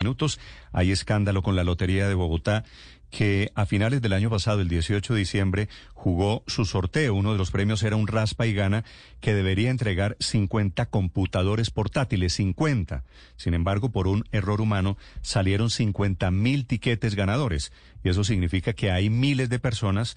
Minutos. Hay escándalo con la Lotería de Bogotá que a finales del año pasado, el 18 de diciembre, jugó su sorteo. Uno de los premios era un raspa y gana que debería entregar 50 computadores portátiles, 50. Sin embargo, por un error humano salieron 50 mil tiquetes ganadores. Y eso significa que hay miles de personas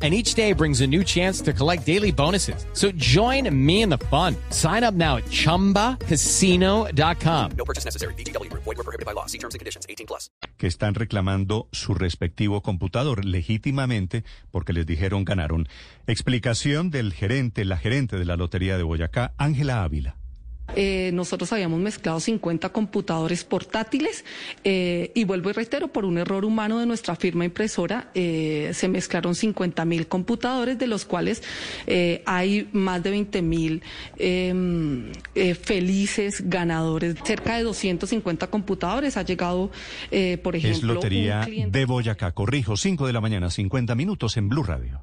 And each day brings a new chance to collect daily bonuses. So join me in the fun. Sign up now at ChumbaCasino.com. No purchase necessary. Group. Void were prohibited by law. See terms and conditions. 18 plus. que están reclamando su respectivo computador legítimamente porque les dijeron ganaron. Explicación del gerente, la gerente de la Lotería de Boyacá, Ángela Ávila. Eh, nosotros habíamos mezclado 50 computadores portátiles eh, y vuelvo y reitero, por un error humano de nuestra firma impresora, eh, se mezclaron 50 mil computadores, de los cuales eh, hay más de 20 mil em, eh, felices ganadores. Cerca de 250 computadores ha llegado, eh, por ejemplo, Es Lotería de Boyacá. Corrijo, 5 de la mañana, 50 minutos en Blue Radio.